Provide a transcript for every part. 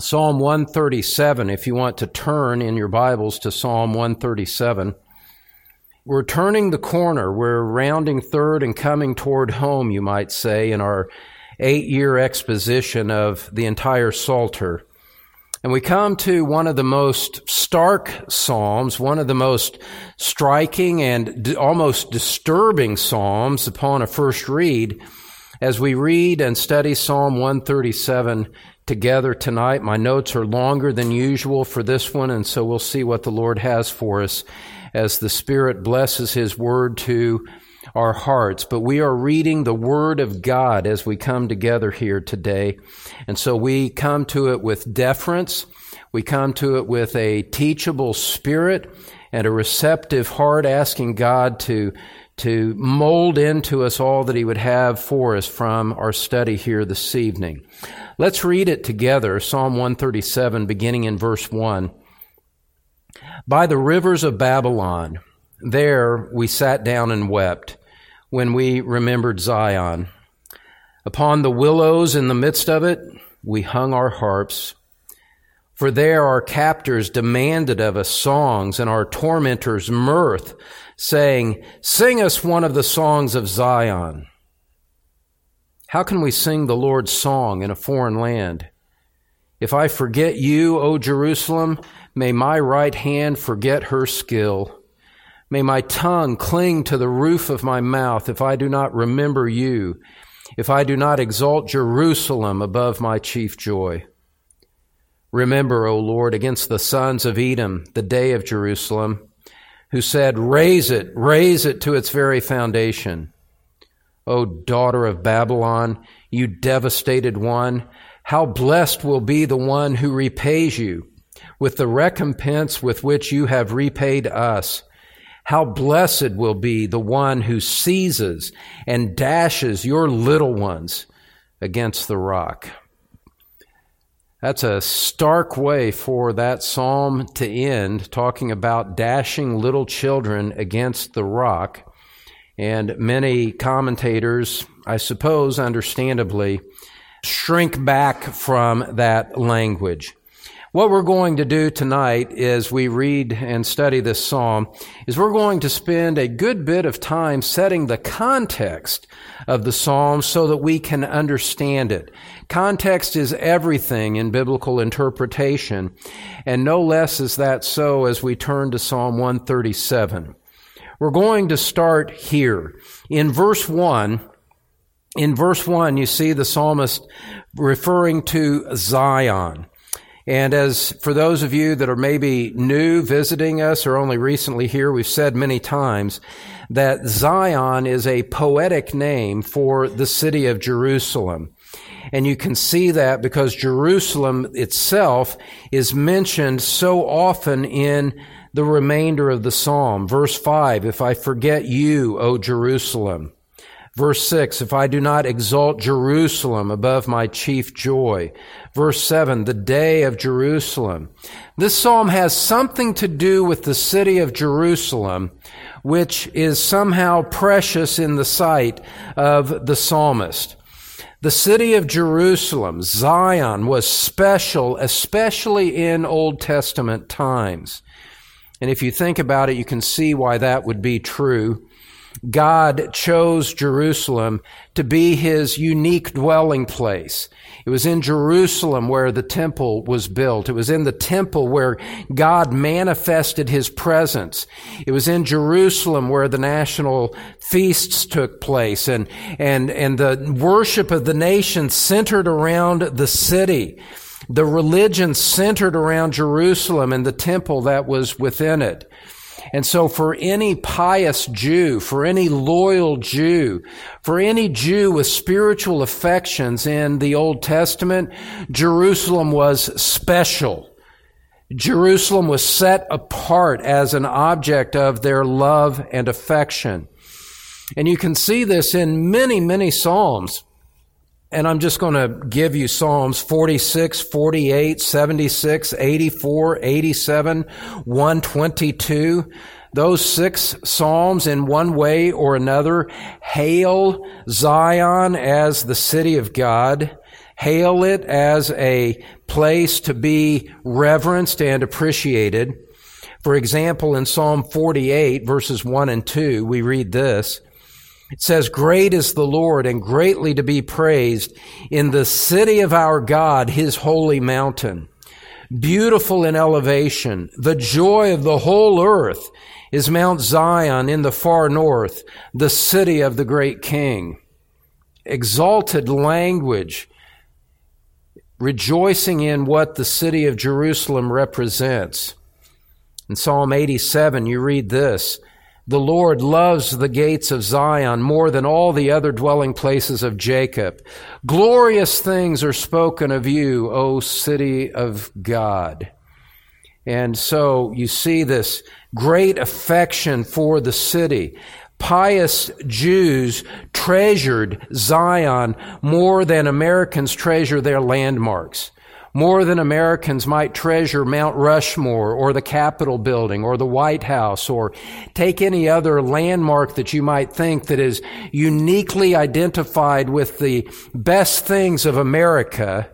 Psalm 137, if you want to turn in your Bibles to Psalm 137. We're turning the corner. We're rounding third and coming toward home, you might say, in our eight year exposition of the entire Psalter. And we come to one of the most stark Psalms, one of the most striking and almost disturbing Psalms upon a first read as we read and study Psalm 137 together tonight. My notes are longer than usual for this one, and so we'll see what the Lord has for us as the Spirit blesses His Word to our hearts. But we are reading the Word of God as we come together here today. And so we come to it with deference. We come to it with a teachable spirit and a receptive heart, asking God to to mold into us all that He would have for us from our study here this evening. Let's read it together, Psalm 137, beginning in verse 1. By the rivers of Babylon, there we sat down and wept when we remembered Zion. Upon the willows in the midst of it, we hung our harps. For there our captors demanded of us songs and our tormentors mirth, saying, Sing us one of the songs of Zion. How can we sing the Lord's song in a foreign land? If I forget you, O Jerusalem, may my right hand forget her skill. May my tongue cling to the roof of my mouth if I do not remember you, if I do not exalt Jerusalem above my chief joy. Remember, O Lord, against the sons of Edom, the day of Jerusalem, who said, Raze it, raze it to its very foundation. O daughter of Babylon, you devastated one, how blessed will be the one who repays you with the recompense with which you have repaid us. How blessed will be the one who seizes and dashes your little ones against the rock. That's a stark way for that psalm to end, talking about dashing little children against the rock. And many commentators, I suppose understandably, shrink back from that language. What we're going to do tonight as we read and study this psalm is we're going to spend a good bit of time setting the context of the psalm so that we can understand it. Context is everything in biblical interpretation, and no less is that so as we turn to Psalm 137. We're going to start here. In verse 1, in verse 1, you see the psalmist referring to Zion. And as for those of you that are maybe new visiting us or only recently here, we've said many times that Zion is a poetic name for the city of Jerusalem. And you can see that because Jerusalem itself is mentioned so often in the remainder of the psalm. Verse 5, if I forget you, O Jerusalem. Verse 6, if I do not exalt Jerusalem above my chief joy. Verse 7, the day of Jerusalem. This psalm has something to do with the city of Jerusalem, which is somehow precious in the sight of the psalmist. The city of Jerusalem, Zion, was special, especially in Old Testament times. And if you think about it, you can see why that would be true. God chose Jerusalem to be his unique dwelling place. It was in Jerusalem where the temple was built. It was in the temple where God manifested his presence. It was in Jerusalem where the national feasts took place and, and, and the worship of the nation centered around the city. The religion centered around Jerusalem and the temple that was within it. And so for any pious Jew, for any loyal Jew, for any Jew with spiritual affections in the Old Testament, Jerusalem was special. Jerusalem was set apart as an object of their love and affection. And you can see this in many, many Psalms. And I'm just going to give you Psalms 46, 48, 76, 84, 87, 122. Those six Psalms in one way or another hail Zion as the city of God, hail it as a place to be reverenced and appreciated. For example, in Psalm 48 verses 1 and 2, we read this. It says, Great is the Lord and greatly to be praised in the city of our God, his holy mountain. Beautiful in elevation, the joy of the whole earth is Mount Zion in the far north, the city of the great king. Exalted language, rejoicing in what the city of Jerusalem represents. In Psalm 87, you read this the Lord loves the gates of Zion more than all the other dwelling places of Jacob. Glorious things are spoken of you, O city of God. And so you see this great affection for the city. Pious Jews treasured Zion more than Americans treasure their landmarks more than Americans might treasure Mount Rushmore or the Capitol building or the White House or take any other landmark that you might think that is uniquely identified with the best things of America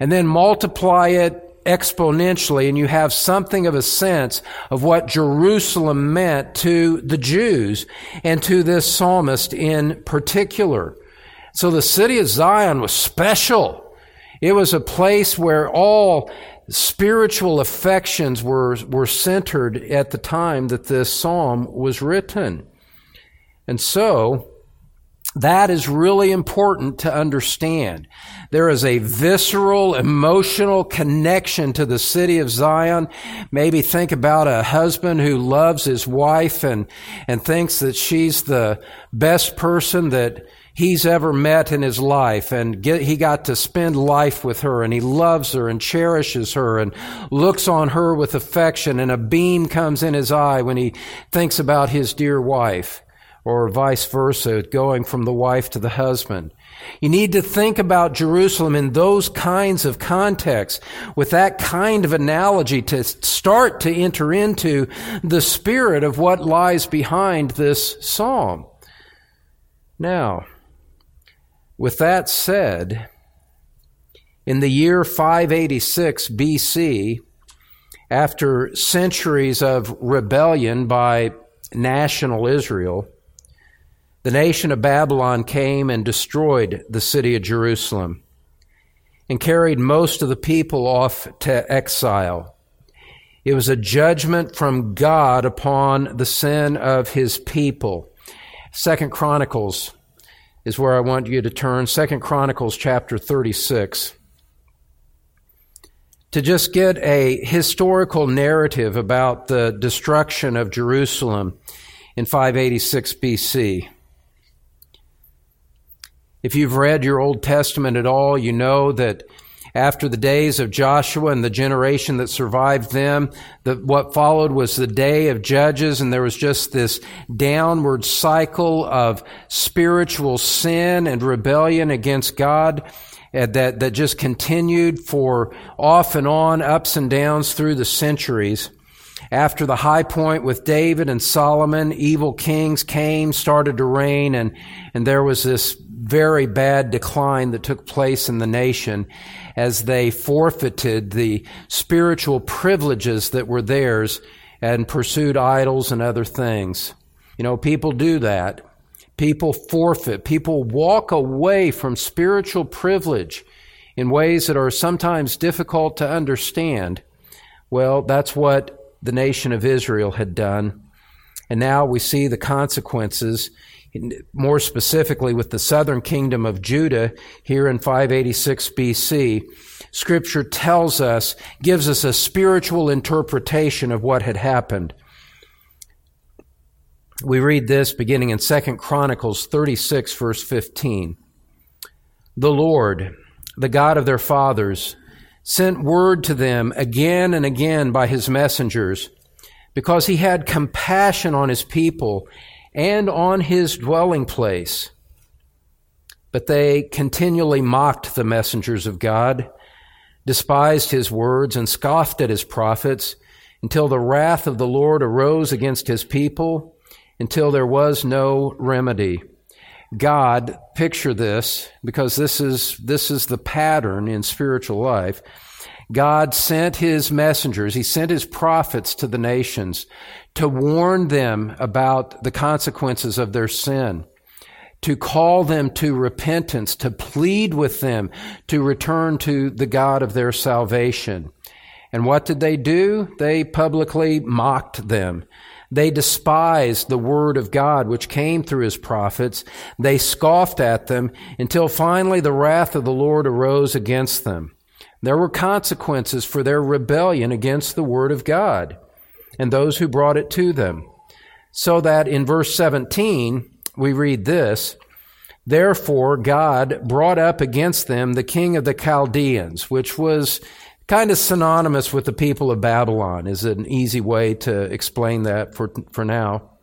and then multiply it exponentially and you have something of a sense of what Jerusalem meant to the Jews and to this psalmist in particular. So the city of Zion was special. It was a place where all spiritual affections were, were centered at the time that this psalm was written. And so, that is really important to understand. There is a visceral, emotional connection to the city of Zion. Maybe think about a husband who loves his wife and, and thinks that she's the best person that he's ever met in his life and get, he got to spend life with her and he loves her and cherishes her and looks on her with affection and a beam comes in his eye when he thinks about his dear wife or vice versa, going from the wife to the husband. You need to think about Jerusalem in those kinds of contexts, with that kind of analogy to start to enter into the spirit of what lies behind this psalm. Now, with that said, in the year 586 BC, after centuries of rebellion by national Israel, the nation of Babylon came and destroyed the city of Jerusalem and carried most of the people off to exile. It was a judgment from God upon the sin of his people. Second Chronicles is where I want you to turn. Second Chronicles chapter 36. To just get a historical narrative about the destruction of Jerusalem in 586 BC. If you've read your Old Testament at all, you know that after the days of Joshua and the generation that survived them, the, what followed was the day of Judges, and there was just this downward cycle of spiritual sin and rebellion against God uh, that, that just continued for off and on, ups and downs through the centuries. After the high point with David and Solomon, evil kings came, started to reign, and, and there was this very bad decline that took place in the nation as they forfeited the spiritual privileges that were theirs and pursued idols and other things. You know, people do that. People forfeit. People walk away from spiritual privilege in ways that are sometimes difficult to understand. Well, that's what the nation of Israel had done. And now we see the consequences more specifically with the southern kingdom of Judah here in 586 BC, scripture tells us, gives us a spiritual interpretation of what had happened. We read this beginning in 2 Chronicles 36 verse 15. The Lord, the God of their fathers, sent word to them again and again by his messengers because he had compassion on his people and on his dwelling place. But they continually mocked the messengers of God, despised his words, and scoffed at his prophets until the wrath of the Lord arose against his people, until there was no remedy. God, picture this, because this is, this is the pattern in spiritual life. God sent his messengers, he sent his prophets to the nations to warn them about the consequences of their sin, to call them to repentance, to plead with them to return to the God of their salvation. And what did they do? They publicly mocked them. They despised the word of God which came through his prophets. They scoffed at them until finally the wrath of the Lord arose against them. There were consequences for their rebellion against the word of God and those who brought it to them. So that in verse 17, we read this, Therefore God brought up against them the king of the Chaldeans, which was kind of synonymous with the people of Babylon is an easy way to explain that for, for now.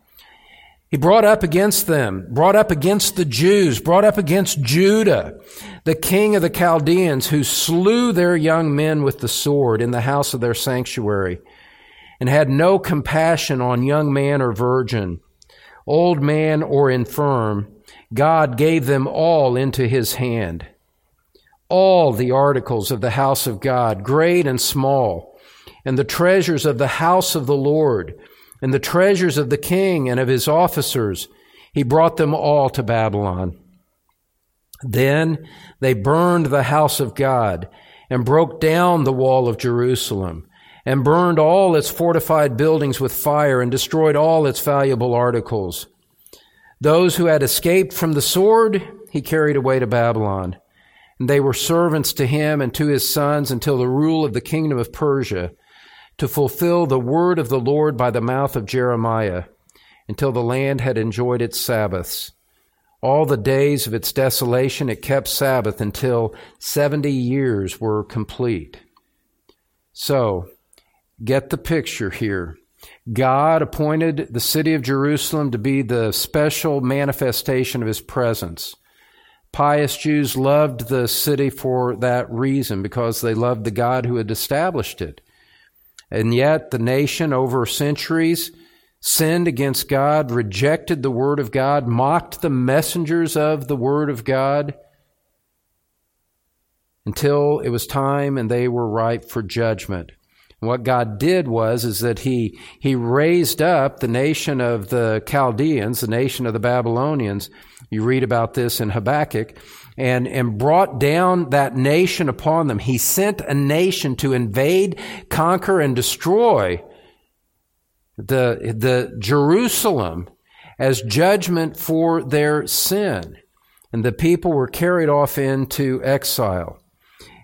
He brought up against them, brought up against the Jews, brought up against Judah, the king of the Chaldeans who slew their young men with the sword in the house of their sanctuary and had no compassion on young man or virgin, old man or infirm. God gave them all into his hand all the articles of the house of God, great and small, and the treasures of the house of the Lord, and the treasures of the king and of his officers. He brought them all to Babylon. Then they burned the house of God and broke down the wall of Jerusalem and burned all its fortified buildings with fire and destroyed all its valuable articles. Those who had escaped from the sword, he carried away to Babylon and they were servants to him and to his sons until the rule of the kingdom of Persia, to fulfill the word of the Lord by the mouth of Jeremiah, until the land had enjoyed its Sabbaths. All the days of its desolation it kept Sabbath until seventy years were complete. So, get the picture here. God appointed the city of Jerusalem to be the special manifestation of his presence. Pious Jews loved the city for that reason, because they loved the God who had established it. And yet, the nation over centuries sinned against God, rejected the Word of God, mocked the messengers of the Word of God, until it was time and they were ripe for judgment. What God did was is that he he raised up the nation of the Chaldeans, the nation of the Babylonians, you read about this in Habakkuk and, and brought down that nation upon them. He sent a nation to invade, conquer, and destroy the, the Jerusalem as judgment for their sin. And the people were carried off into exile.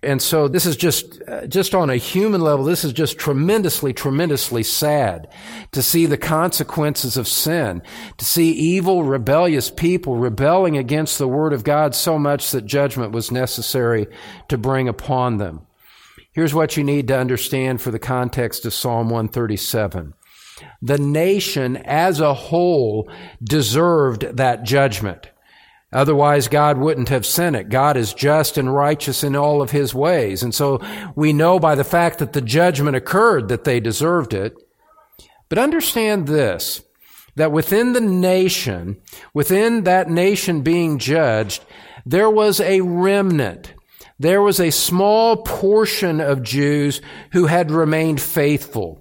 And so this is just, uh, just on a human level, this is just tremendously, tremendously sad to see the consequences of sin, to see evil, rebellious people rebelling against the word of God so much that judgment was necessary to bring upon them. Here's what you need to understand for the context of Psalm 137. The nation as a whole deserved that judgment. Otherwise, God wouldn't have sent it. God is just and righteous in all of his ways. And so we know by the fact that the judgment occurred that they deserved it. But understand this, that within the nation, within that nation being judged, there was a remnant. There was a small portion of Jews who had remained faithful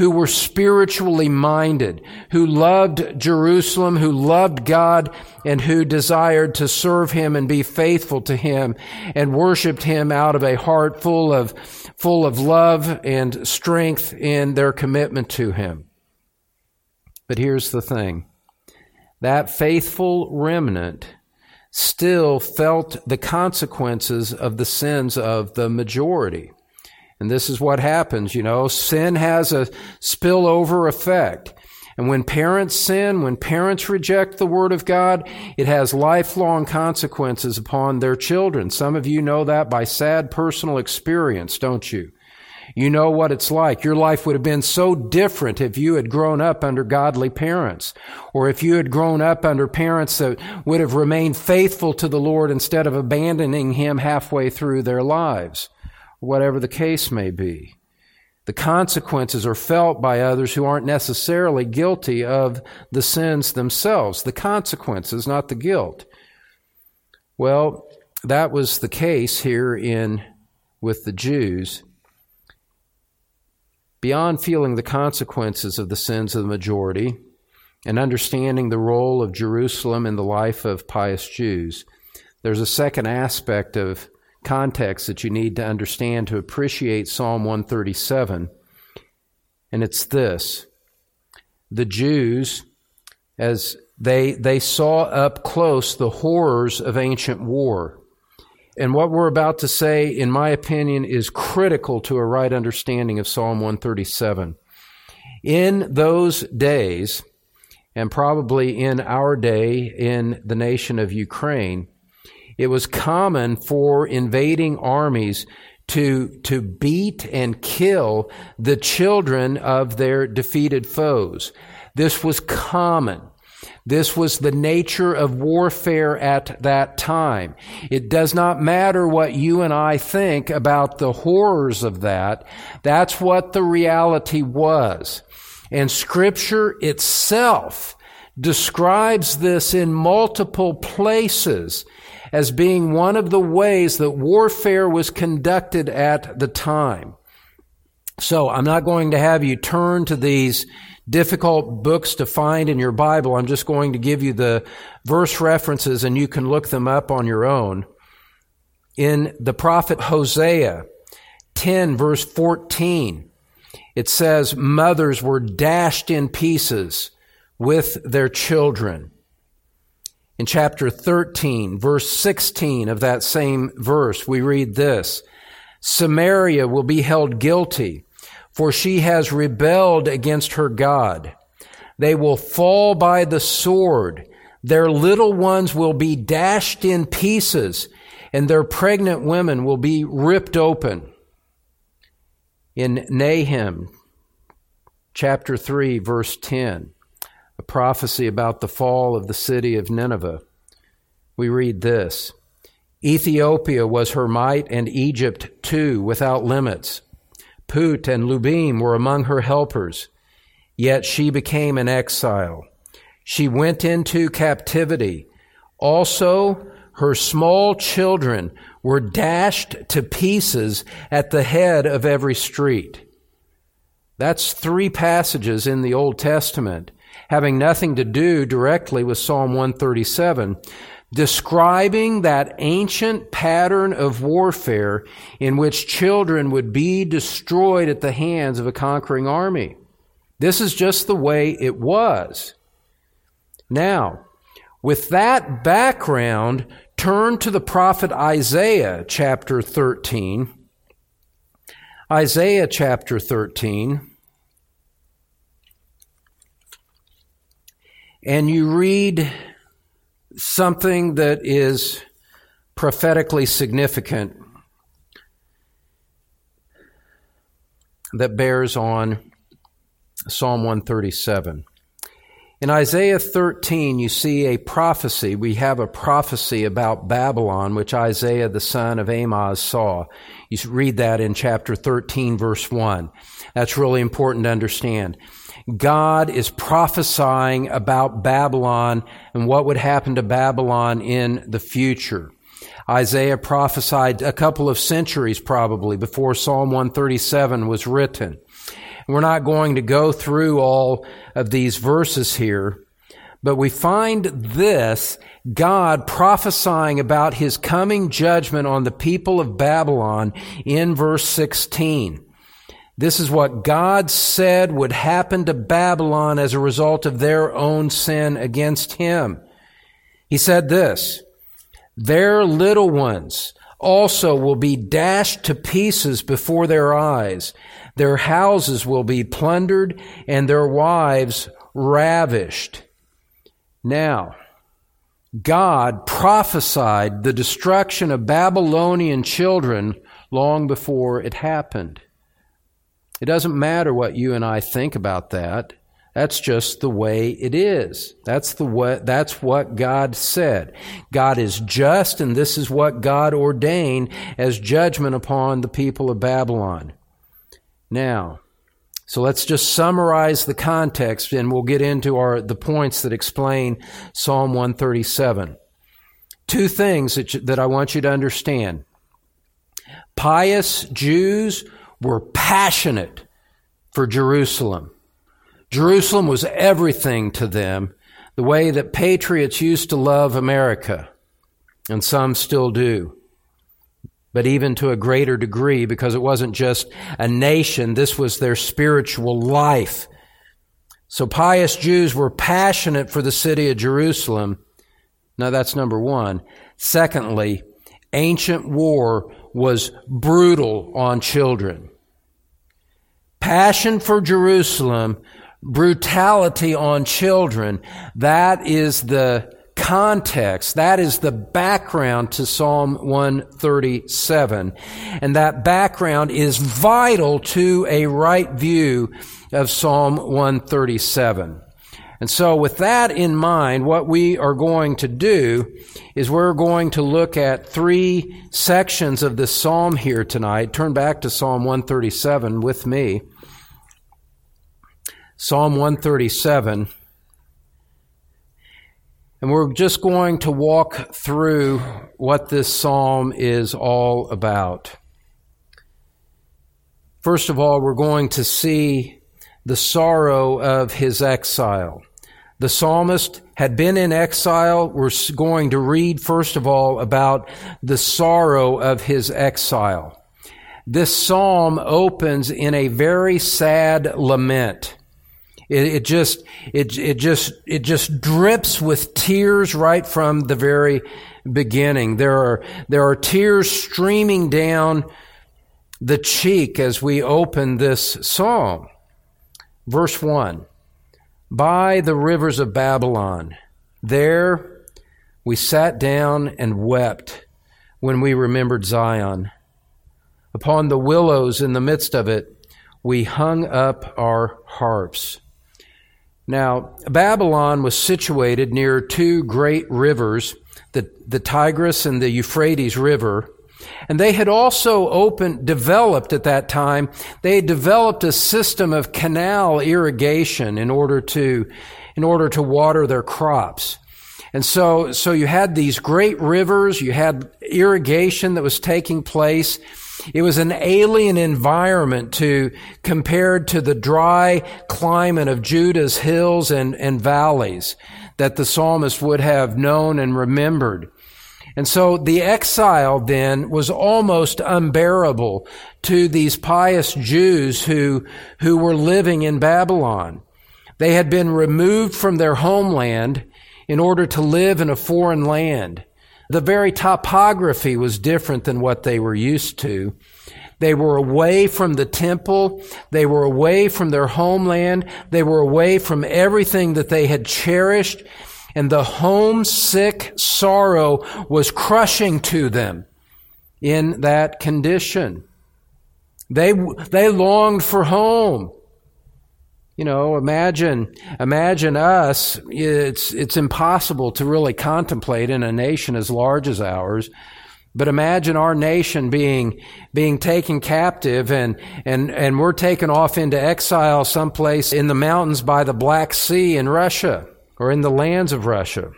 who were spiritually minded, who loved Jerusalem, who loved God, and who desired to serve Him and be faithful to Him and worshiped Him out of a heart full of, full of love and strength in their commitment to Him. But here's the thing. That faithful remnant still felt the consequences of the sins of the majority. And this is what happens, you know. Sin has a spillover effect. And when parents sin, when parents reject the Word of God, it has lifelong consequences upon their children. Some of you know that by sad personal experience, don't you? You know what it's like. Your life would have been so different if you had grown up under godly parents, or if you had grown up under parents that would have remained faithful to the Lord instead of abandoning Him halfway through their lives, whatever the case may be. The consequences are felt by others who aren't necessarily guilty of the sins themselves. The consequences, not the guilt. Well, that was the case here in with the Jews. Beyond feeling the consequences of the sins of the majority and understanding the role of Jerusalem in the life of pious Jews, there's a second aspect of context that you need to understand to appreciate Psalm 137, and it's this. The Jews, as they, they saw up close the horrors of ancient war. And what we're about to say, in my opinion, is critical to a right understanding of Psalm 137. In those days, and probably in our day in the nation of Ukraine, it was common for invading armies to, to beat and kill the children of their defeated foes. This was common. This was the nature of warfare at that time. It does not matter what you and I think about the horrors of that. That's what the reality was. And scripture itself describes this in multiple places as being one of the ways that warfare was conducted at the time. So I'm not going to have you turn to these difficult books to find in your Bible. I'm just going to give you the verse references and you can look them up on your own. In the prophet Hosea 10 verse 14, it says, mothers were dashed in pieces with their children. In chapter 13, verse 16 of that same verse, we read this Samaria will be held guilty, for she has rebelled against her God. They will fall by the sword. Their little ones will be dashed in pieces, and their pregnant women will be ripped open. In Nahum, chapter 3, verse 10, a prophecy about the fall of the city of Nineveh. We read this Ethiopia was her might, and Egypt too, without limits. Put and Lubim were among her helpers, yet she became an exile. She went into captivity. Also, her small children were dashed to pieces at the head of every street. That's three passages in the Old Testament having nothing to do directly with Psalm 137, describing that ancient pattern of warfare in which children would be destroyed at the hands of a conquering army. This is just the way it was. Now, with that background, turn to the prophet Isaiah chapter 13. Isaiah chapter 13. And you read something that is prophetically significant that bears on Psalm 137. In Isaiah 13, you see a prophecy. We have a prophecy about Babylon, which Isaiah the son of Amoz saw. You read that in chapter 13, verse 1. That's really important to understand. God is prophesying about Babylon and what would happen to Babylon in the future. Isaiah prophesied a couple of centuries probably before Psalm 137 was written. We're not going to go through all of these verses here, but we find this God prophesying about his coming judgment on the people of Babylon in verse 16. This is what God said would happen to Babylon as a result of their own sin against him. He said this, their little ones, also will be dashed to pieces before their eyes. Their houses will be plundered and their wives ravished. Now, God prophesied the destruction of Babylonian children long before it happened. It doesn't matter what you and I think about that. That's just the way it is. That's the what, that's what God said. God is just and this is what God ordained as judgment upon the people of Babylon. Now, so let's just summarize the context and we'll get into our, the points that explain Psalm 137. Two things that, that I want you to understand. Pious Jews were passionate for Jerusalem. Jerusalem was everything to them, the way that patriots used to love America, and some still do. But even to a greater degree, because it wasn't just a nation, this was their spiritual life. So pious Jews were passionate for the city of Jerusalem. Now that's number one. Secondly, ancient war was brutal on children. Passion for Jerusalem brutality on children. That is the context. That is the background to Psalm 137. And that background is vital to a right view of Psalm 137. And so with that in mind, what we are going to do is we're going to look at three sections of this psalm here tonight. Turn back to Psalm 137 with me. Psalm 137. And we're just going to walk through what this psalm is all about. First of all, we're going to see the sorrow of his exile. The psalmist had been in exile. We're going to read, first of all, about the sorrow of his exile. This psalm opens in a very sad lament. It, it just, it, it just, it just drips with tears right from the very beginning. There are, there are tears streaming down the cheek as we open this psalm. Verse 1 By the rivers of Babylon, there we sat down and wept when we remembered Zion. Upon the willows in the midst of it, we hung up our harps. Now, Babylon was situated near two great rivers, the, the Tigris and the Euphrates River. And they had also opened, developed at that time, they had developed a system of canal irrigation in order to, in order to water their crops. And so, so you had these great rivers, you had irrigation that was taking place, it was an alien environment to, compared to the dry climate of Judah's hills and, and valleys that the psalmist would have known and remembered. And so the exile then was almost unbearable to these pious Jews who, who were living in Babylon. They had been removed from their homeland in order to live in a foreign land. The very topography was different than what they were used to. They were away from the temple. They were away from their homeland. They were away from everything that they had cherished. And the homesick sorrow was crushing to them in that condition. They, they longed for home. You know, imagine, imagine us. It's, it's impossible to really contemplate in a nation as large as ours. But imagine our nation being, being taken captive and, and, and we're taken off into exile someplace in the mountains by the Black Sea in Russia or in the lands of Russia.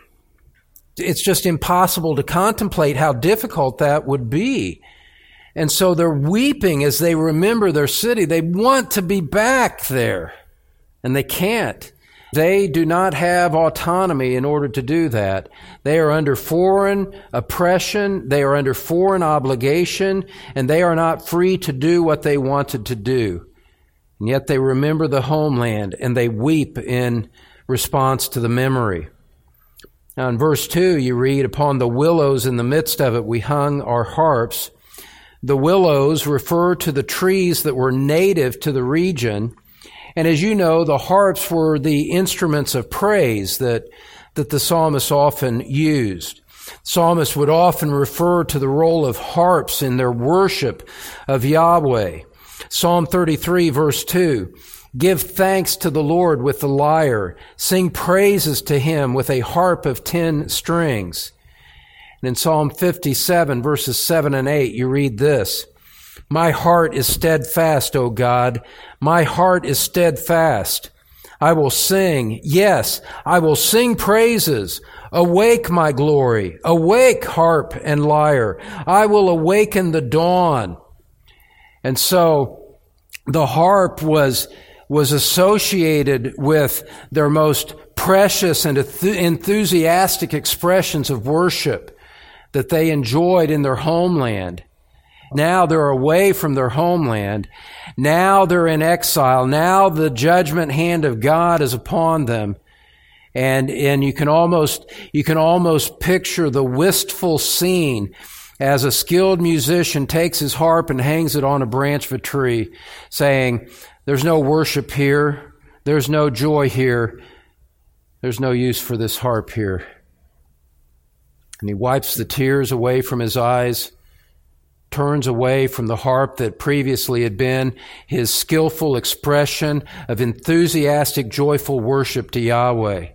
It's just impossible to contemplate how difficult that would be. And so they're weeping as they remember their city. They want to be back there and they can't. They do not have autonomy in order to do that. They are under foreign oppression, they are under foreign obligation, and they are not free to do what they wanted to do. And yet they remember the homeland and they weep in response to the memory. Now, in verse 2, you read, Upon the willows in the midst of it we hung our harps. The willows refer to the trees that were native to the region. And as you know, the harps were the instruments of praise that, that the psalmist often used. Psalmists would often refer to the role of harps in their worship of Yahweh. Psalm 33 verse 2. Give thanks to the Lord with the lyre. Sing praises to him with a harp of ten strings. And in Psalm 57 verses 7 and 8, you read this. My heart is steadfast, O God. My heart is steadfast. I will sing. Yes, I will sing praises. Awake, my glory. Awake, harp and lyre. I will awaken the dawn. And so the harp was, was associated with their most precious and enthusiastic expressions of worship that they enjoyed in their homeland. Now they're away from their homeland. Now they're in exile. Now the judgment hand of God is upon them. And, and you can almost, you can almost picture the wistful scene as a skilled musician takes his harp and hangs it on a branch of a tree, saying, There's no worship here. There's no joy here. There's no use for this harp here. And he wipes the tears away from his eyes turns away from the harp that previously had been his skillful expression of enthusiastic, joyful worship to Yahweh.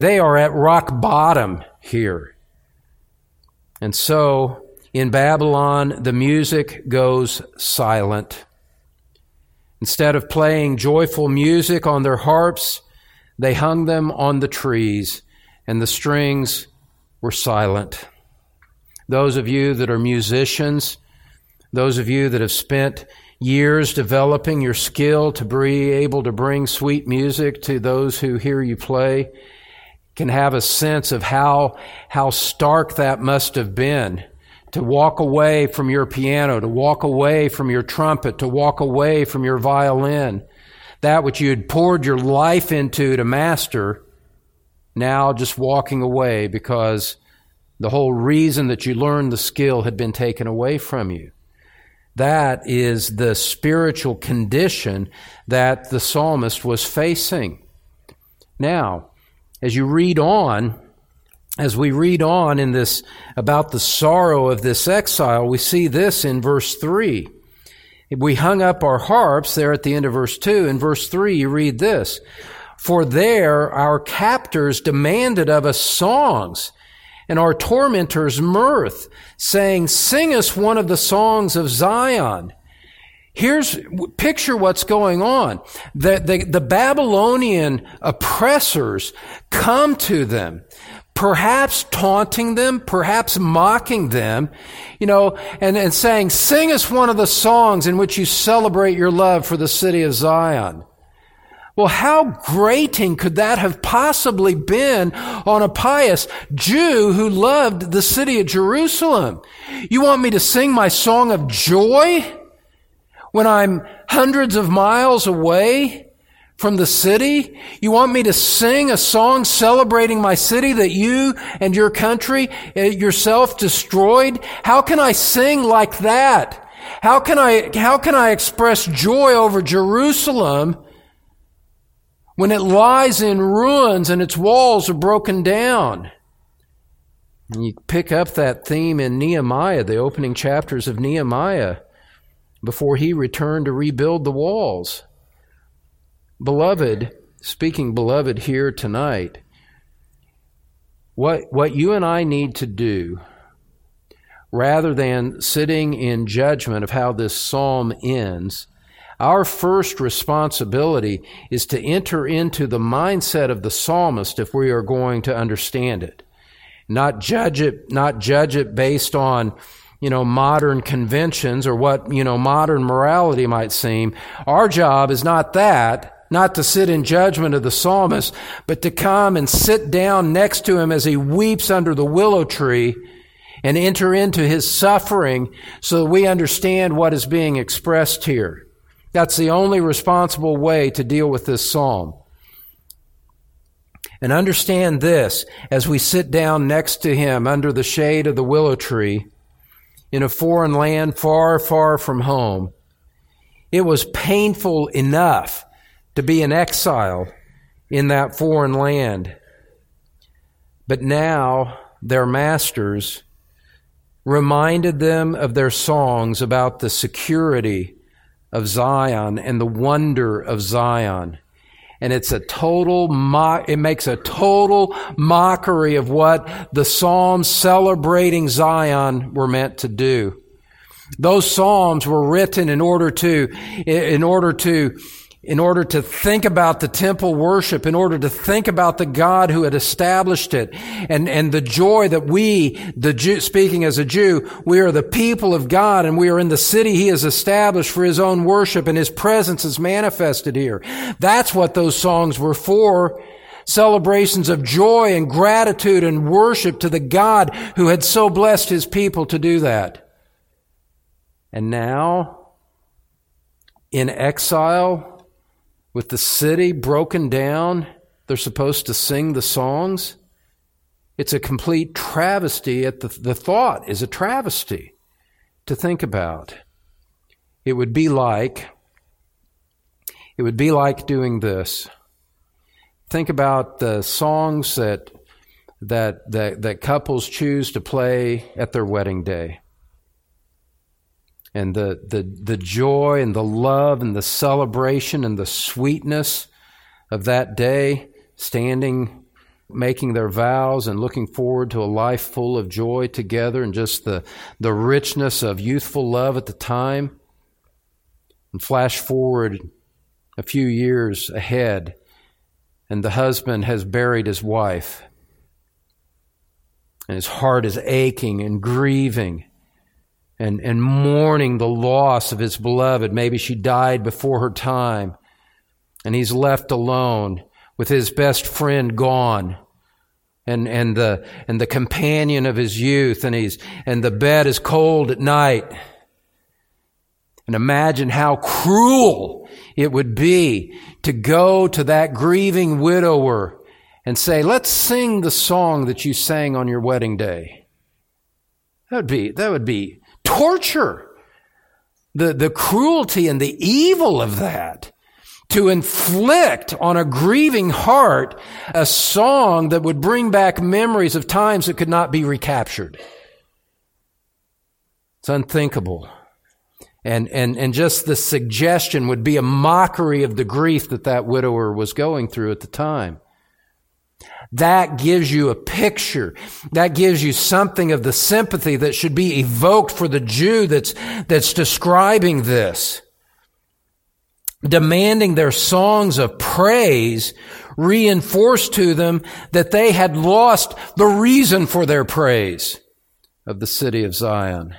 They are at rock bottom here. And so, in Babylon, the music goes silent. Instead of playing joyful music on their harps, they hung them on the trees, and the strings were silent. Those of you that are musicians, those of you that have spent years developing your skill to be able to bring sweet music to those who hear you play, can have a sense of how, how stark that must have been to walk away from your piano, to walk away from your trumpet, to walk away from your violin, that which you had poured your life into to master, now just walking away because the whole reason that you learned the skill had been taken away from you. That is the spiritual condition that the psalmist was facing. Now, as you read on, as we read on in this about the sorrow of this exile, we see this in verse 3. We hung up our harps there at the end of verse 2. In verse 3, you read this For there our captors demanded of us songs and our tormentors mirth, saying, Sing us one of the songs of Zion. Here's, picture what's going on. The, the, the Babylonian oppressors come to them, perhaps taunting them, perhaps mocking them, you know, and, and saying, sing us one of the songs in which you celebrate your love for the city of Zion. Well, how grating could that have possibly been on a pious Jew who loved the city of Jerusalem? You want me to sing my song of joy when I'm hundreds of miles away from the city? You want me to sing a song celebrating my city that you and your country uh, yourself destroyed? How can I sing like that? How can I, how can I express joy over Jerusalem when it lies in ruins and its walls are broken down. And you pick up that theme in Nehemiah, the opening chapters of Nehemiah, before he returned to rebuild the walls. Beloved, speaking beloved here tonight, what, what you and I need to do, rather than sitting in judgment of how this psalm ends, our first responsibility is to enter into the mindset of the psalmist if we are going to understand it. Not judge it, not judge it based on, you know, modern conventions or what, you know, modern morality might seem. Our job is not that, not to sit in judgment of the psalmist, but to come and sit down next to him as he weeps under the willow tree and enter into his suffering so that we understand what is being expressed here. That's the only responsible way to deal with this psalm. And understand this as we sit down next to him under the shade of the willow tree in a foreign land far, far from home. It was painful enough to be an exile in that foreign land. But now their masters reminded them of their songs about the security of Zion and the wonder of Zion. And it's a total mo- it makes a total mockery of what the Psalms celebrating Zion were meant to do. Those Psalms were written in order to, in order to in order to think about the temple worship, in order to think about the God who had established it, and, and the joy that we, the Jew, speaking as a Jew, we are the people of God, and we are in the city He has established for His own worship, and His presence is manifested here. That's what those songs were for. Celebrations of joy and gratitude and worship to the God who had so blessed His people to do that. And now, in exile, with the city broken down, they're supposed to sing the songs. It's a complete travesty at the, the thought is a travesty to think about. It would be like it would be like doing this. Think about the songs that that that, that couples choose to play at their wedding day and the, the, the joy and the love and the celebration and the sweetness of that day, standing, making their vows and looking forward to a life full of joy together and just the, the richness of youthful love at the time. And flash forward a few years ahead, and the husband has buried his wife, and his heart is aching and grieving and, and mourning the loss of his beloved. Maybe she died before her time, and he's left alone with his best friend gone. And, and the, and the companion of his youth, and he's, and the bed is cold at night. And imagine how cruel it would be to go to that grieving widower and say, let's sing the song that you sang on your wedding day. That would be, that would be torture. The, the cruelty and the evil of that. To inflict on a grieving heart a song that would bring back memories of times that could not be recaptured. It's unthinkable. And, and, and just the suggestion would be a mockery of the grief that that widower was going through at the time. That gives you a picture. That gives you something of the sympathy that should be evoked for the Jew that's, that's describing this. Demanding their songs of praise reinforced to them that they had lost the reason for their praise of the city of Zion.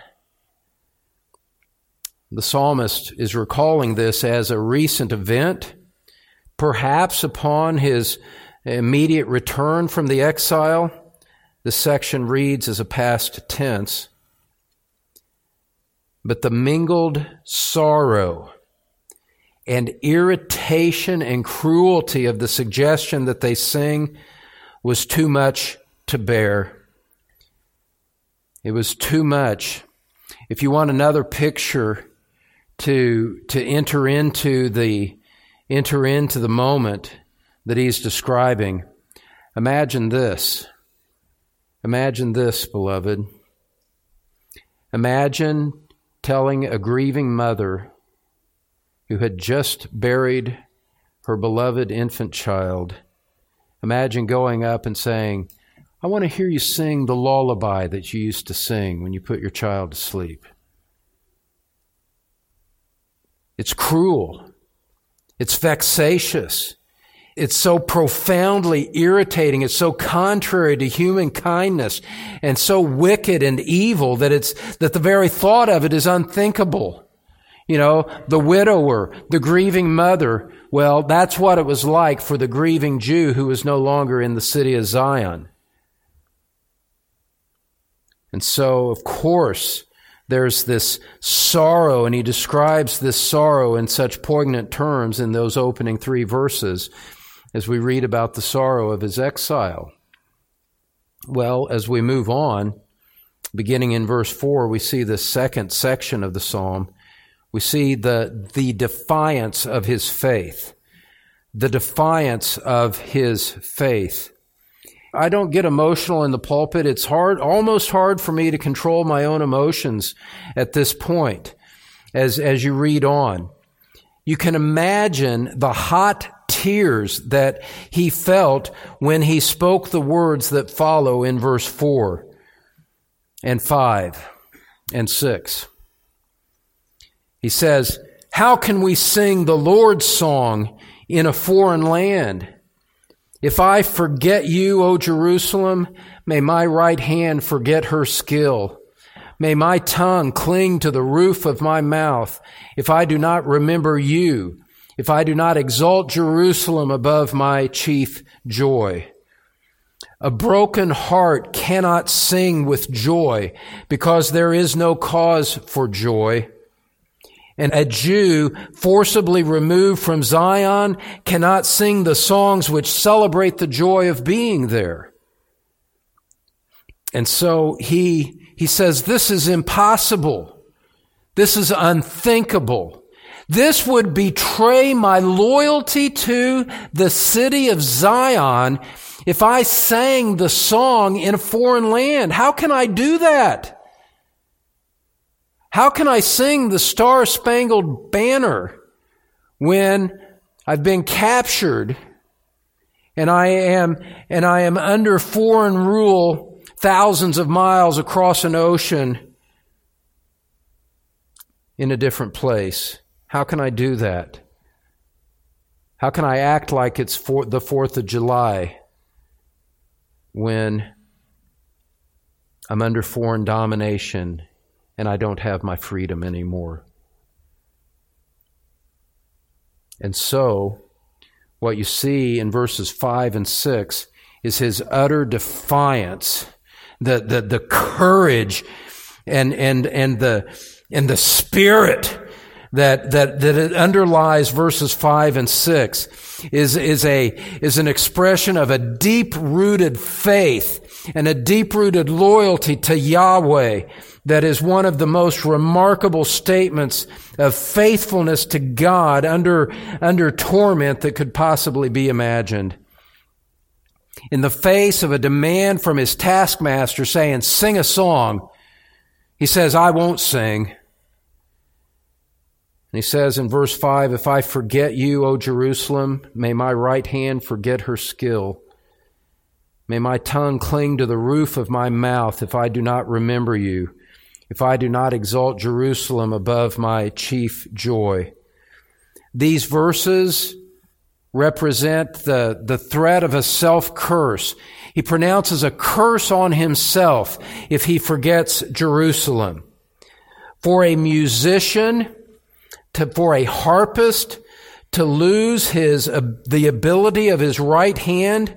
The psalmist is recalling this as a recent event, perhaps upon his immediate return from the exile. The section reads as a past tense. But the mingled sorrow and irritation and cruelty of the suggestion that they sing was too much to bear. It was too much. If you want another picture to, to enter into the, enter into the moment, that he's describing. Imagine this. Imagine this, beloved. Imagine telling a grieving mother who had just buried her beloved infant child. Imagine going up and saying, I want to hear you sing the lullaby that you used to sing when you put your child to sleep. It's cruel. It's vexatious it's so profoundly irritating. It's so contrary to human kindness and so wicked and evil that it's, that the very thought of it is unthinkable. You know, the widower, the grieving mother, well, that's what it was like for the grieving Jew who was no longer in the city of Zion. And so, of course, there's this sorrow, and he describes this sorrow in such poignant terms in those opening three verses. As we read about the sorrow of his exile? Well, as we move on, beginning in verse 4, we see the second section of the psalm. We see the, the defiance of his faith. The defiance of his faith. I don't get emotional in the pulpit. It's hard, almost hard for me to control my own emotions at this point as, as you read on. You can imagine the hot tears that he felt when he spoke the words that follow in verse 4 and 5 and 6. He says, How can we sing the Lord's song in a foreign land? If I forget you, O Jerusalem, may my right hand forget her skill. May my tongue cling to the roof of my mouth if I do not remember you, if I do not exalt Jerusalem above my chief joy. A broken heart cannot sing with joy because there is no cause for joy. And a Jew forcibly removed from Zion cannot sing the songs which celebrate the joy of being there. And so he, he says, this is impossible. This is unthinkable. This would betray my loyalty to the city of Zion if I sang the song in a foreign land. How can I do that? How can I sing the Star Spangled Banner when I've been captured and I am, and I am under foreign rule thousands of miles across an ocean in a different place? How can I do that? How can I act like it's for the 4th of July when I'm under foreign domination and I don't have my freedom anymore. And so, what you see in verses 5 and 6 is his utter defiance, the, the, the courage and, and, and, the, and the spirit that, that, that it underlies verses 5 and 6 is, is a, is an expression of a deep rooted faith and a deep rooted loyalty to Yahweh that is one of the most remarkable statements of faithfulness to God under, under torment that could possibly be imagined. In the face of a demand from his taskmaster saying, sing a song, he says, I won't sing. And he says in verse 5, If I forget you, O Jerusalem, may my right hand forget her skill. May my tongue cling to the roof of my mouth if I do not remember you if I do not exalt Jerusalem above my chief joy. These verses represent the, the threat of a self curse. He pronounces a curse on himself if he forgets Jerusalem. For a musician, to, for a harpist to lose his, uh, the ability of his right hand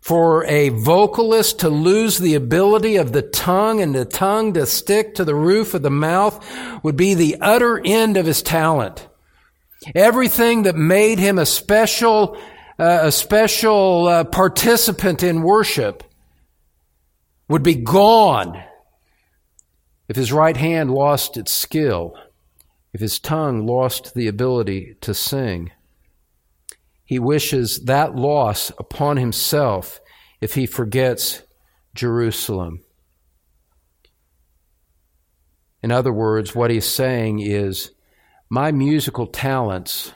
for a vocalist to lose the ability of the tongue and the tongue to stick to the roof of the mouth would be the utter end of his talent. Everything that made him a special, uh, a special uh, participant in worship would be gone if his right hand lost its skill, if his tongue lost the ability to sing. He wishes that loss upon himself if he forgets Jerusalem. In other words, what he's saying is, my musical talents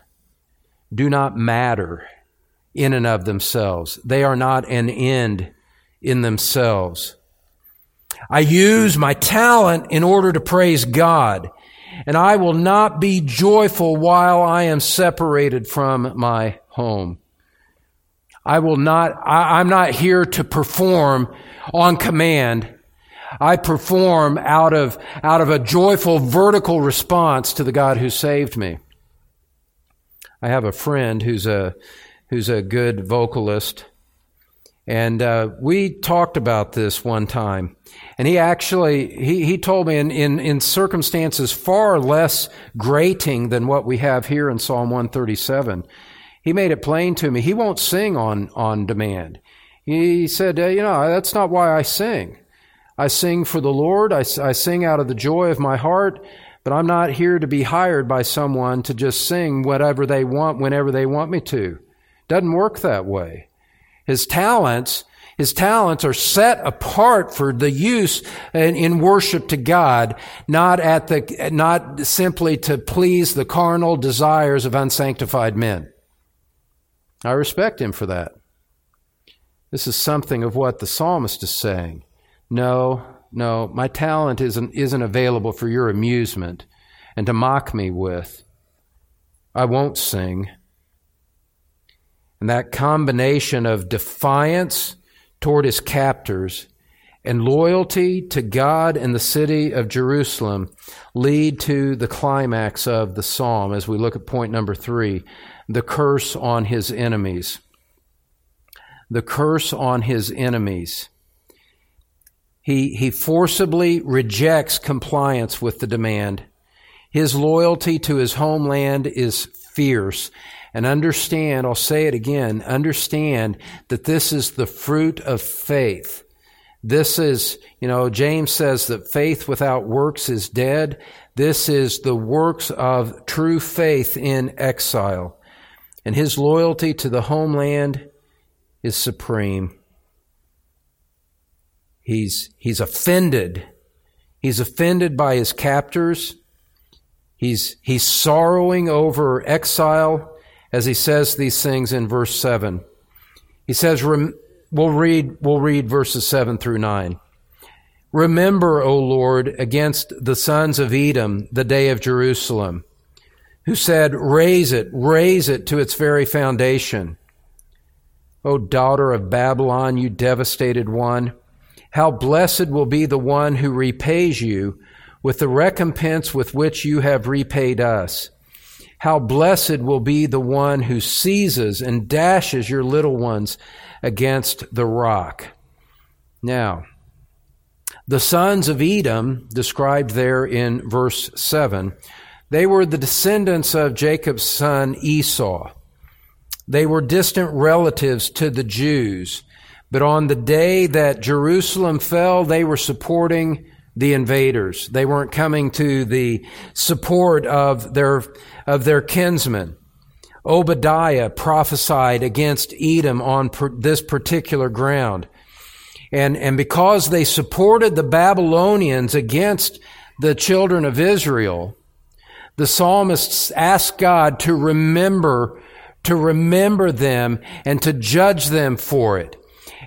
do not matter in and of themselves. They are not an end in themselves. I use my talent in order to praise God and I will not be joyful while I am separated from my home. I will not, I, I'm not here to perform on command. I perform out of, out of a joyful vertical response to the God who saved me. I have a friend who's a, who's a good vocalist. And uh, we talked about this one time. And he actually, he, he told me in, in, in circumstances far less grating than what we have here in Psalm 137, He made it plain to me. He won't sing on, on demand. He said, You know, that's not why I sing. I sing for the Lord. I, I sing out of the joy of my heart, but I'm not here to be hired by someone to just sing whatever they want whenever they want me to. Doesn't work that way. His talents, his talents are set apart for the use in, in, worship to God, not at the, not simply to please the carnal desires of unsanctified men. I respect him for that. This is something of what the psalmist is saying. No, no, my talent isn't, isn't available for your amusement and to mock me with. I won't sing. And that combination of defiance toward his captors and loyalty to God and the city of Jerusalem lead to the climax of the psalm as we look at point number three the curse on his enemies. The curse on his enemies. He, he forcibly rejects compliance with the demand. His loyalty to his homeland is fierce. And understand, I'll say it again, understand that this is the fruit of faith. This is, you know, James says that faith without works is dead. This is the works of true faith in exile. And his loyalty to the homeland is supreme. He's, he's offended. He's offended by his captors. He's, he's sorrowing over exile as he says these things in verse 7. He says, we'll read, we'll read verses 7 through 9. Remember, O Lord, against the sons of Edom the day of Jerusalem, who said, Raze it, raze it to its very foundation. O daughter of Babylon, you devastated one, how blessed will be the one who repays you with the recompense with which you have repaid us. How blessed will be the one who seizes and dashes your little ones against the rock. Now, the sons of Edom, described there in verse 7, they were the descendants of Jacob's son Esau. They were distant relatives to the Jews. But on the day that Jerusalem fell, they were supporting the invaders. They weren't coming to the support of their, of their kinsmen. Obadiah prophesied against Edom on per, this particular ground. And, and because they supported the Babylonians against the children of Israel, the psalmists asked God to remember, to remember them and to judge them for it.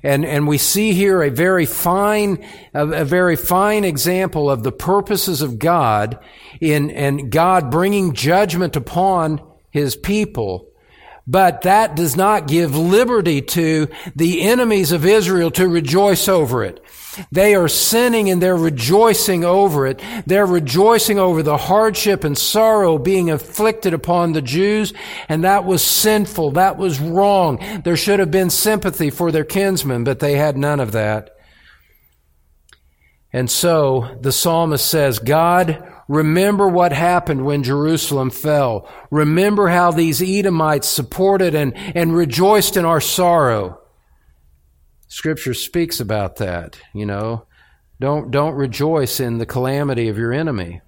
And, and we see here a very fine, a, a very fine example of the purposes of God in, and God bringing judgment upon his people. But that does not give liberty to the enemies of Israel to rejoice over it. They are sinning and they're rejoicing over it. They're rejoicing over the hardship and sorrow being inflicted upon the Jews, and that was sinful. That was wrong. There should have been sympathy for their kinsmen, but they had none of that. And so the psalmist says, God, remember what happened when Jerusalem fell. Remember how these Edomites supported and, and rejoiced in our sorrow. Scripture speaks about that, you know. Don't, don't rejoice in the calamity of your enemy.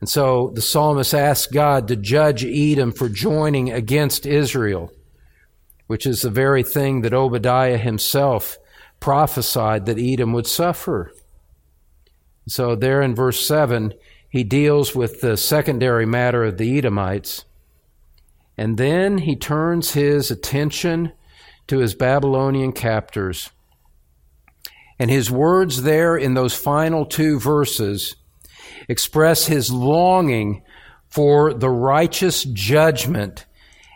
And so the psalmist asks God to judge Edom for joining against Israel, which is the very thing that Obadiah himself prophesied that Edom would suffer. So, there in verse 7, he deals with the secondary matter of the Edomites. And then he turns his attention to his Babylonian captors. And his words there in those final two verses express his longing for the righteous judgment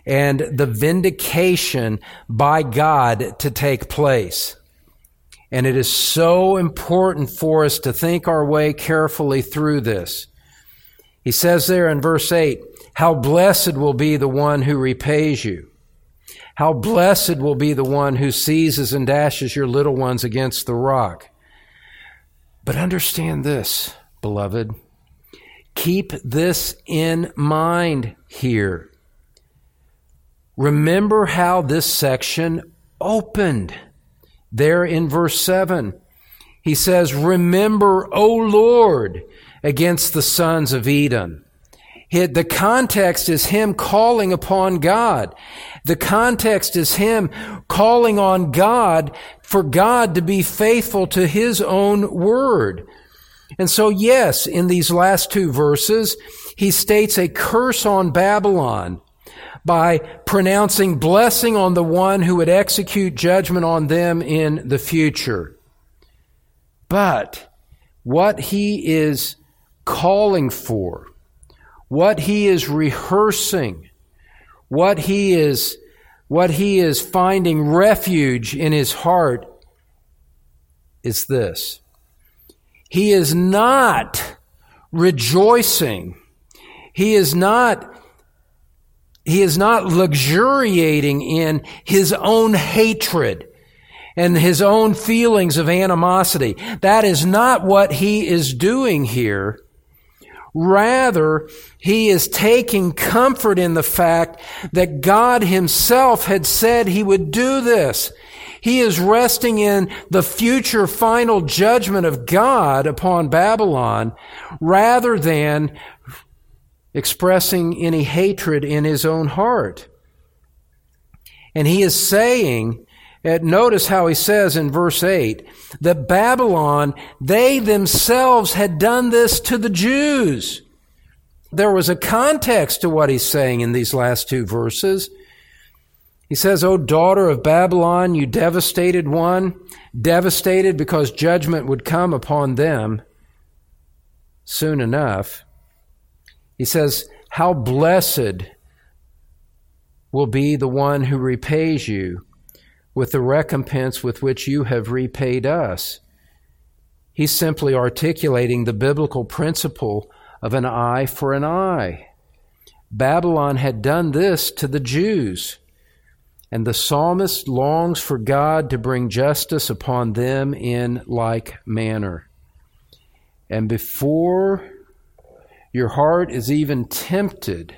and the vindication by God to take place. And it is so important for us to think our way carefully through this. He says there in verse 8, How blessed will be the one who repays you. How blessed will be the one who seizes and dashes your little ones against the rock. But understand this, beloved. Keep this in mind here. Remember how this section opened. There in verse 7, he says, Remember, O Lord, against the sons of Edom. The context is him calling upon God. The context is him calling on God for God to be faithful to his own word. And so, yes, in these last two verses, he states a curse on Babylon by pronouncing blessing on the one who would execute judgment on them in the future. But what he is calling for, what he is rehearsing, what he is, what he is finding refuge in his heart is this. He is not rejoicing. He is not he is not luxuriating in his own hatred and his own feelings of animosity. That is not what he is doing here. Rather, he is taking comfort in the fact that God himself had said he would do this. He is resting in the future final judgment of God upon Babylon rather than expressing any hatred in his own heart. And he is saying, Uh, notice how he says in verse 8, that Babylon, they themselves had done this to the Jews. There was a context to what he's saying in these last two verses. He says, O daughter of Babylon, you devastated one, devastated because judgment would come upon them soon enough. He says, How blessed will be the one who repays you with the recompense with which you have repaid us. He's simply articulating the biblical principle of an eye for an eye. Babylon had done this to the Jews, and the psalmist longs for God to bring justice upon them in like manner. And before your heart is even tempted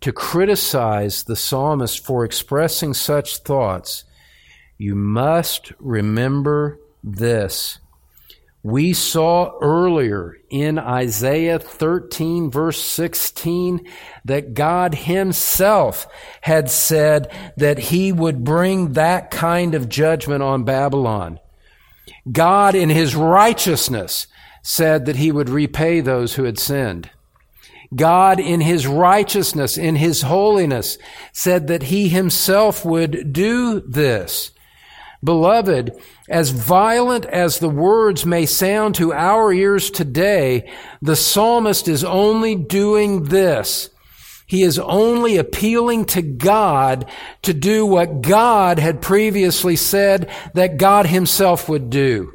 to criticize the psalmist for expressing such thoughts, you must remember this. We saw earlier in Isaiah 13 verse 16 that God himself had said that he would bring that kind of judgment on Babylon. God in his righteousness said that he would repay those who had sinned. God, in his righteousness, in his holiness, said that he himself would do this. Beloved, as violent as the words may sound to our ears today, the psalmist is only doing this. He is only appealing to God to do what God had previously said that God himself would do.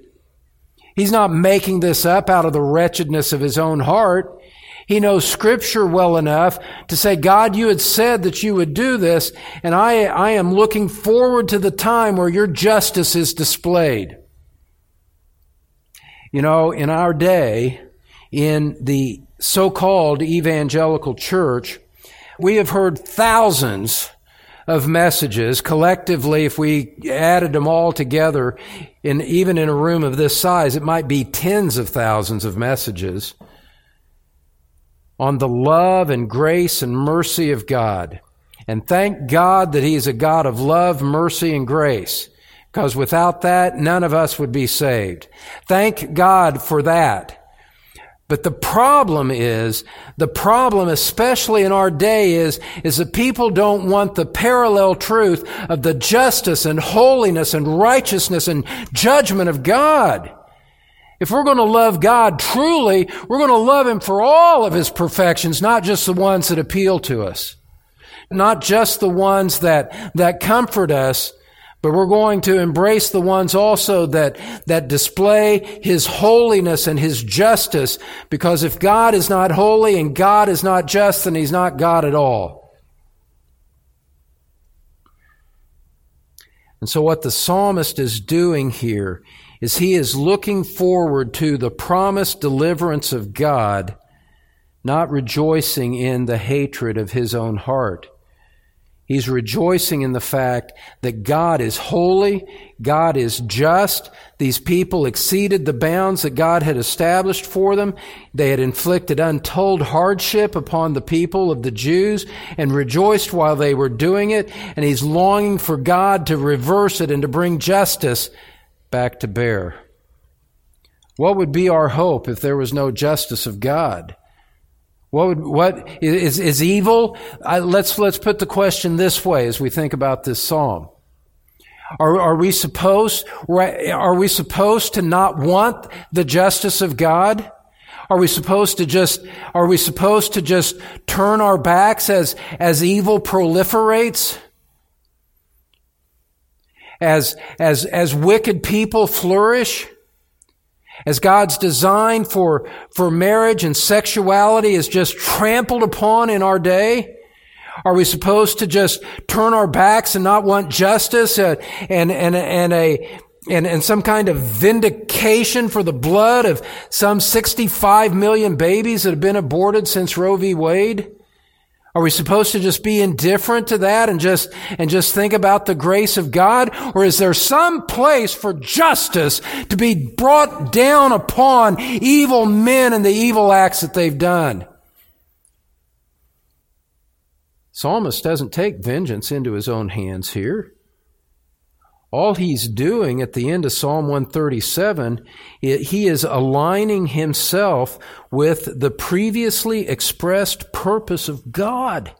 He's not making this up out of the wretchedness of his own heart. He knows scripture well enough to say, God, you had said that you would do this, and I, I am looking forward to the time where your justice is displayed. You know, in our day, in the so-called evangelical church, we have heard thousands of messages collectively if we added them all together in even in a room of this size it might be tens of thousands of messages on the love and grace and mercy of God. And thank God that he is a God of love mercy and grace because without that none of us would be saved. Thank God for that. But the problem is, the problem, especially in our day, is, is that people don't want the parallel truth of the justice and holiness and righteousness and judgment of God. If we're going to love God truly, we're going to love Him for all of His perfections, not just the ones that appeal to us. Not just the ones that, that comfort us, but we're going to embrace the ones also that, that display His holiness and His justice, because if God is not holy and God is not just, then He's not God at all. And so what the psalmist is doing here is he is looking forward to the promised deliverance of God, not rejoicing in the hatred of his own heart. He's rejoicing in the fact that God is holy, God is just. These people exceeded the bounds that God had established for them. They had inflicted untold hardship upon the people of the Jews and rejoiced while they were doing it. And he's longing for God to reverse it and to bring justice back to bear. What would be our hope if there was no justice of God? What would, what is, is evil? I, let's, let's put the question this way as we think about this psalm. Are, are we supposed, are we supposed to not want the justice of God? Are we supposed to just, are we supposed to just turn our backs as, as evil proliferates? As, as, as wicked people flourish? As God's design for, for marriage and sexuality is just trampled upon in our day? Are we supposed to just turn our backs and not want justice and, and, and, and a, and, and some kind of vindication for the blood of some 65 million babies that have been aborted since Roe v. Wade? Are we supposed to just be indifferent to that and just, and just think about the grace of God? Or is there some place for justice to be brought down upon evil men and the evil acts that they've done? Psalmist doesn't take vengeance into his own hands here. All he's doing at the end of Psalm 137, he is aligning himself with the previously expressed purpose of God.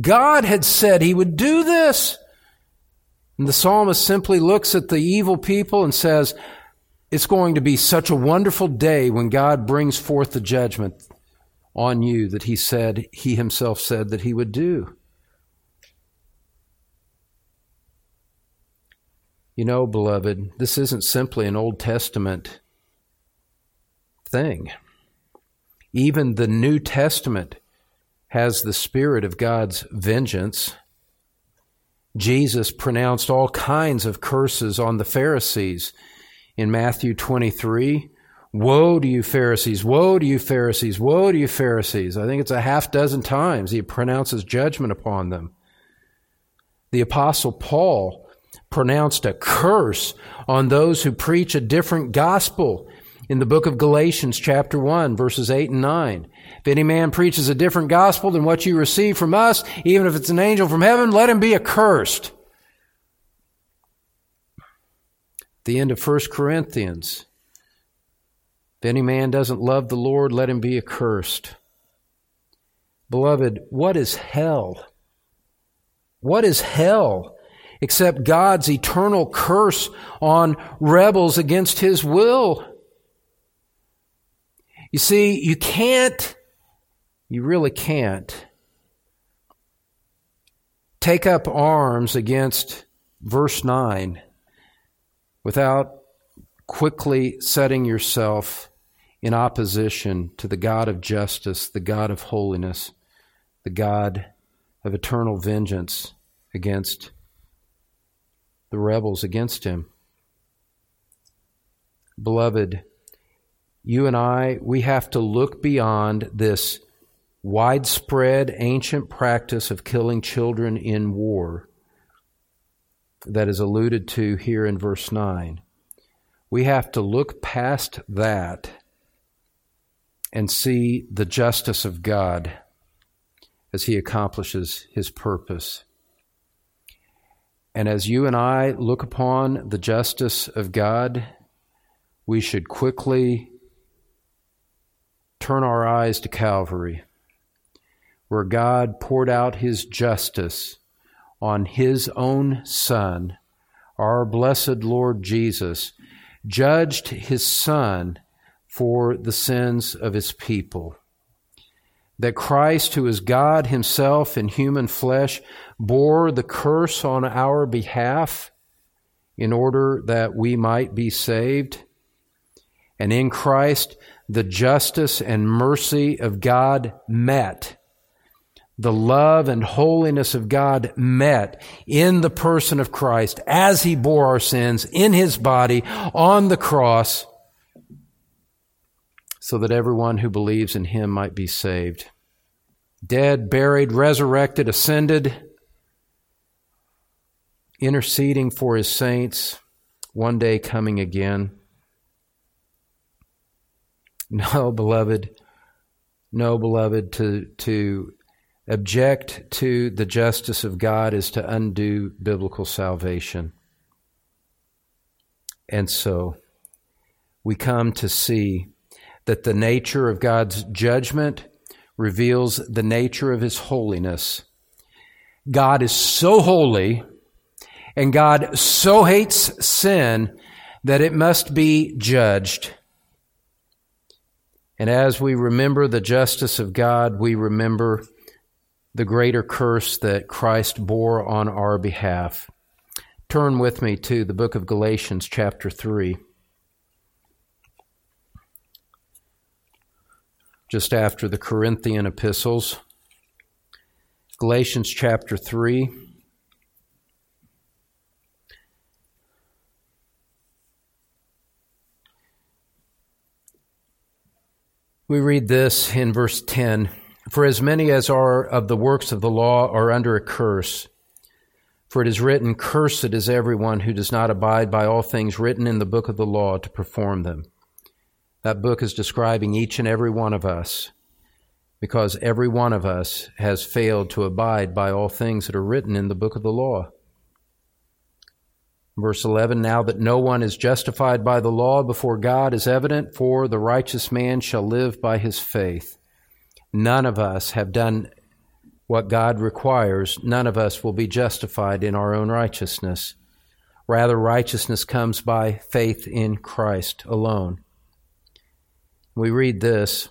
God had said he would do this. And the psalmist simply looks at the evil people and says, It's going to be such a wonderful day when God brings forth the judgment on you that he said, he himself said that he would do. You know, beloved, this isn't simply an Old Testament thing. Even the New Testament has the spirit of God's vengeance. Jesus pronounced all kinds of curses on the Pharisees in Matthew 23. Woe to you, Pharisees! Woe to you, Pharisees! Woe to you, Pharisees! I think it's a half dozen times he pronounces judgment upon them. The Apostle Paul pronounced a curse on those who preach a different gospel in the book of Galatians, chapter 1, verses 8 and 9. If any man preaches a different gospel than what you receive from us, even if it's an angel from heaven, let him be accursed. The end of 1 Corinthians. If any man doesn't love the Lord, let him be accursed. Beloved, what is hell? What is hell? Except God's eternal curse on rebels against His will. You see, you can't, you really can't take up arms against verse 9 without quickly setting yourself in opposition to the God of justice, the God of holiness, the God of eternal vengeance against the rebels against him. Beloved, you and I, we have to look beyond this widespread ancient practice of killing children in war that is alluded to here in verse 9. We have to look past that and see the justice of God as He accomplishes His purpose. And as you and I look upon the justice of God, we should quickly turn our eyes to Calvary, where God poured out his justice on his own Son, our blessed Lord Jesus, judged his Son for the sins of his people that Christ, who is God Himself in human flesh, bore the curse on our behalf in order that we might be saved. And in Christ, the justice and mercy of God met. The love and holiness of God met in the person of Christ as He bore our sins in His body on the cross so that everyone who believes in him might be saved. Dead, buried, resurrected, ascended, interceding for his saints, one day coming again. No, beloved, no, beloved, to, to object to the justice of God is to undo biblical salvation. And so we come to see that the nature of God's judgment reveals the nature of His holiness. God is so holy and God so hates sin that it must be judged. And as we remember the justice of God, we remember the greater curse that Christ bore on our behalf. Turn with me to the book of Galatians, chapter 3. Just after the Corinthian epistles. Galatians chapter 3. We read this in verse 10 For as many as are of the works of the law are under a curse. For it is written, Cursed is everyone who does not abide by all things written in the book of the law to perform them. That book is describing each and every one of us because every one of us has failed to abide by all things that are written in the book of the law. Verse 11 Now that no one is justified by the law before God is evident, for the righteous man shall live by his faith. None of us have done what God requires. None of us will be justified in our own righteousness. Rather, righteousness comes by faith in Christ alone. We read this,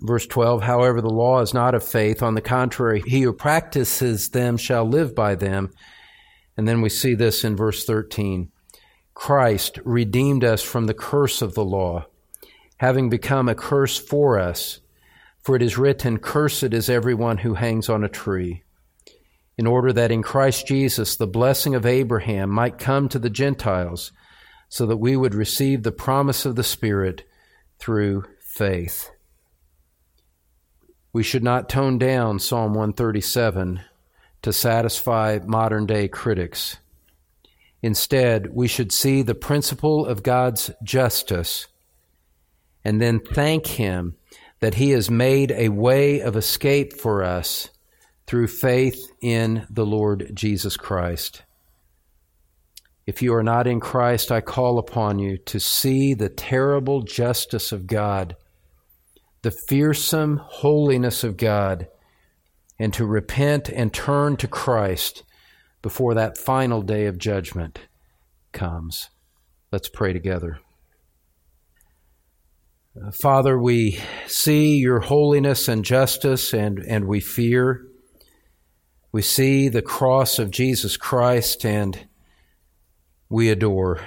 verse 12 However, the law is not of faith. On the contrary, he who practices them shall live by them. And then we see this in verse 13 Christ redeemed us from the curse of the law, having become a curse for us. For it is written, Cursed is everyone who hangs on a tree, in order that in Christ Jesus the blessing of Abraham might come to the Gentiles, so that we would receive the promise of the Spirit through faith. We should not tone down Psalm 137 to satisfy modern day critics. Instead, we should see the principle of God's justice and then thank Him that He has made a way of escape for us through faith in the Lord Jesus Christ. If you are not in Christ, I call upon you to see the terrible justice of God, the fearsome holiness of God and to repent and turn to Christ before that final day of judgment comes. Let's pray together. Father, we see your holiness and justice and, and we fear. We see the cross of Jesus Christ and we adore.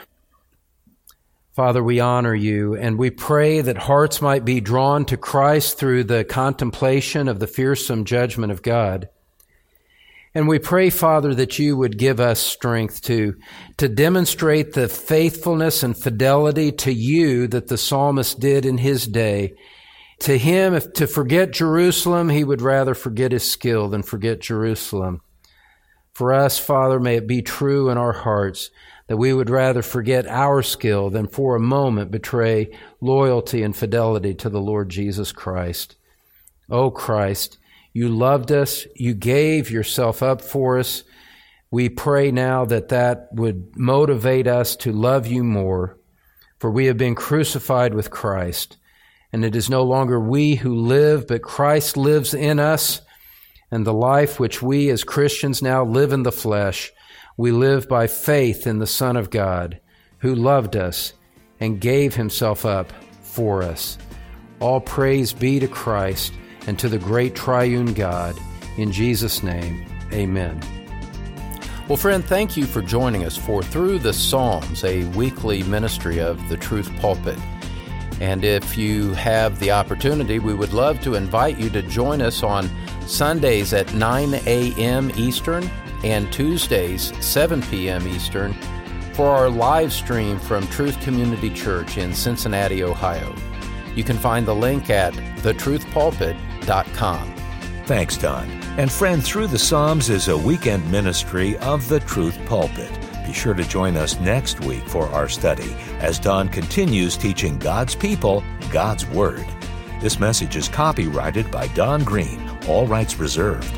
Father, we honor you and we pray that hearts might be drawn to Christ through the contemplation of the fearsome judgment of God. And we pray, Father, that you would give us strength to, to demonstrate the faithfulness and fidelity to you that the psalmist did in his day. To him, if to forget Jerusalem, he would rather forget his skill than forget Jerusalem. For us, Father, may it be true in our hearts that we would rather forget our skill than for a moment betray loyalty and fidelity to the Lord Jesus Christ. O oh Christ, you loved us, you gave yourself up for us. We pray now that that would motivate us to love you more, for we have been crucified with Christ, and it is no longer we who live, but Christ lives in us, and the life which we as Christians now live in the flesh we live by faith in the Son of God, who loved us and gave himself up for us. All praise be to Christ and to the great triune God. In Jesus' name, amen. Well, friend, thank you for joining us for Through the Psalms, a weekly ministry of the Truth Pulpit. And if you have the opportunity, we would love to invite you to join us on Sundays at 9 a.m. Eastern and Tuesdays, 7 p.m. Eastern, for our live stream from Truth Community Church in Cincinnati, Ohio. You can find the link at thetruthpulpit.com. Thanks, Don. And friend, Through the Psalms is a weekend ministry of the Truth Pulpit. Be sure to join us next week for our study as Don continues teaching God's people God's Word. This message is copyrighted by Don Green, all rights reserved.